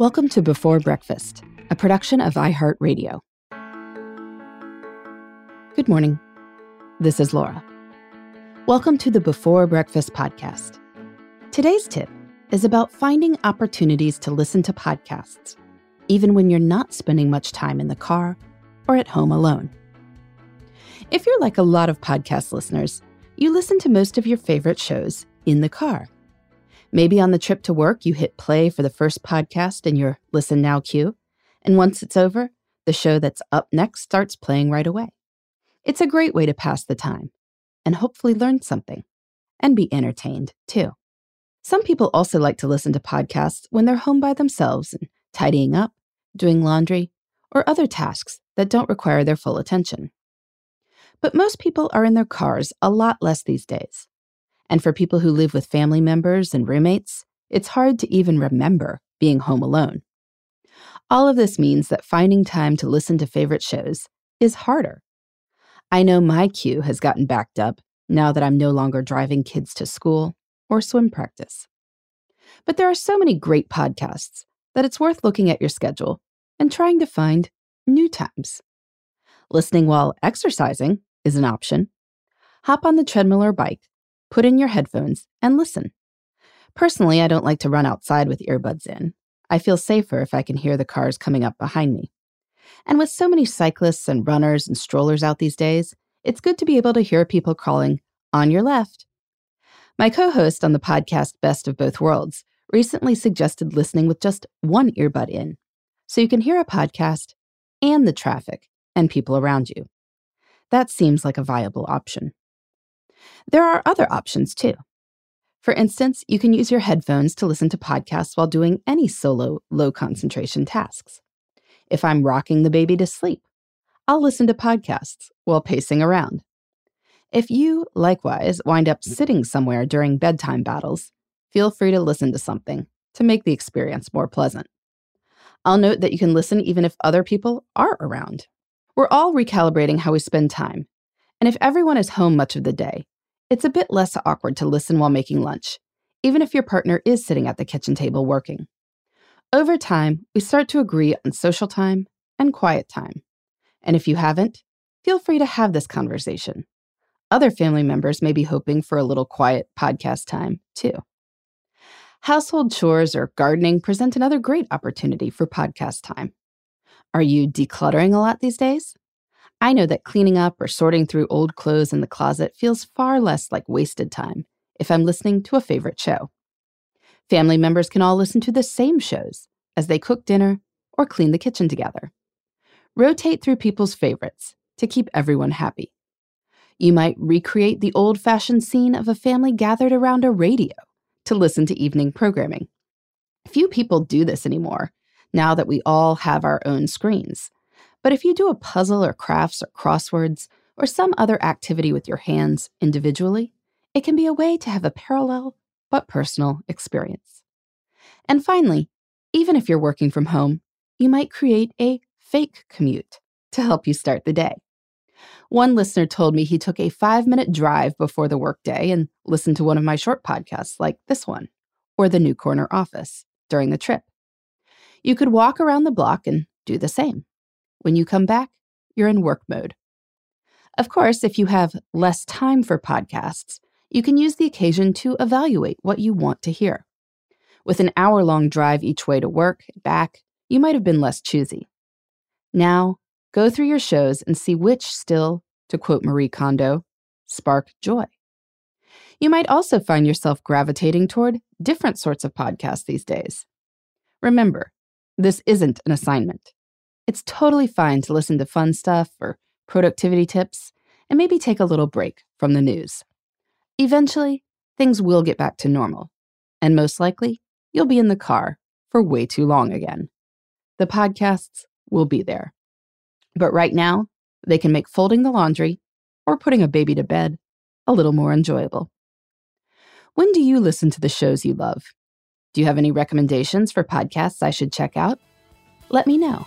Welcome to Before Breakfast, a production of iHeartRadio. Good morning. This is Laura. Welcome to the Before Breakfast podcast. Today's tip is about finding opportunities to listen to podcasts, even when you're not spending much time in the car or at home alone. If you're like a lot of podcast listeners, you listen to most of your favorite shows in the car. Maybe on the trip to work, you hit play for the first podcast in your Listen Now queue, and once it's over, the show that's up next starts playing right away. It's a great way to pass the time and hopefully learn something and be entertained too. Some people also like to listen to podcasts when they're home by themselves and tidying up, doing laundry, or other tasks that don't require their full attention. But most people are in their cars a lot less these days. And for people who live with family members and roommates, it's hard to even remember being home alone. All of this means that finding time to listen to favorite shows is harder. I know my queue has gotten backed up now that I'm no longer driving kids to school or swim practice. But there are so many great podcasts that it's worth looking at your schedule and trying to find new times. Listening while exercising is an option. Hop on the treadmill or bike put in your headphones, and listen. Personally, I don't like to run outside with earbuds in. I feel safer if I can hear the cars coming up behind me. And with so many cyclists and runners and strollers out these days, it's good to be able to hear people calling, on your left. My co host on the podcast Best of Both Worlds recently suggested listening with just one earbud in, so you can hear a podcast and the traffic and people around you. That seems like a viable option. There are other options too. For instance, you can use your headphones to listen to podcasts while doing any solo, low concentration tasks. If I'm rocking the baby to sleep, I'll listen to podcasts while pacing around. If you, likewise, wind up mm-hmm. sitting somewhere during bedtime battles, feel free to listen to something to make the experience more pleasant. I'll note that you can listen even if other people are around. We're all recalibrating how we spend time, and if everyone is home much of the day, it's a bit less awkward to listen while making lunch, even if your partner is sitting at the kitchen table working. Over time, we start to agree on social time and quiet time. And if you haven't, feel free to have this conversation. Other family members may be hoping for a little quiet podcast time, too. Household chores or gardening present another great opportunity for podcast time. Are you decluttering a lot these days? I know that cleaning up or sorting through old clothes in the closet feels far less like wasted time if I'm listening to a favorite show. Family members can all listen to the same shows as they cook dinner or clean the kitchen together. Rotate through people's favorites to keep everyone happy. You might recreate the old fashioned scene of a family gathered around a radio to listen to evening programming. Few people do this anymore, now that we all have our own screens. But if you do a puzzle or crafts or crosswords or some other activity with your hands individually, it can be a way to have a parallel but personal experience. And finally, even if you're working from home, you might create a fake commute to help you start the day. One listener told me he took a five minute drive before the workday and listened to one of my short podcasts like this one or the New Corner Office during the trip. You could walk around the block and do the same. When you come back, you're in work mode. Of course, if you have less time for podcasts, you can use the occasion to evaluate what you want to hear. With an hour long drive each way to work back, you might have been less choosy. Now, go through your shows and see which still, to quote Marie Kondo, spark joy. You might also find yourself gravitating toward different sorts of podcasts these days. Remember, this isn't an assignment. It's totally fine to listen to fun stuff or productivity tips and maybe take a little break from the news. Eventually, things will get back to normal, and most likely, you'll be in the car for way too long again. The podcasts will be there. But right now, they can make folding the laundry or putting a baby to bed a little more enjoyable. When do you listen to the shows you love? Do you have any recommendations for podcasts I should check out? Let me know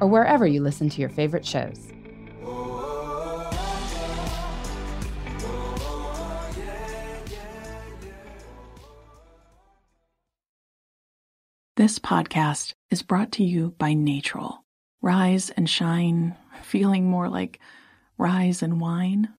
or wherever you listen to your favorite shows. This podcast is brought to you by Natrol. Rise and shine, feeling more like rise and wine.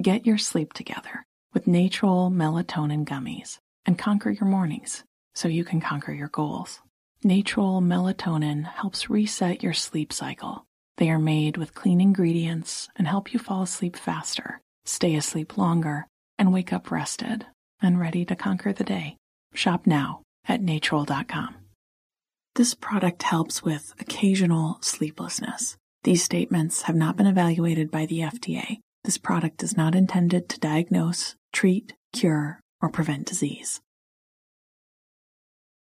Get your sleep together with Natrol melatonin gummies and conquer your mornings so you can conquer your goals. Natrol melatonin helps reset your sleep cycle. They are made with clean ingredients and help you fall asleep faster, stay asleep longer, and wake up rested and ready to conquer the day. Shop now at natrol.com. This product helps with occasional sleeplessness. These statements have not been evaluated by the FDA. This product is not intended to diagnose, treat, cure, or prevent disease.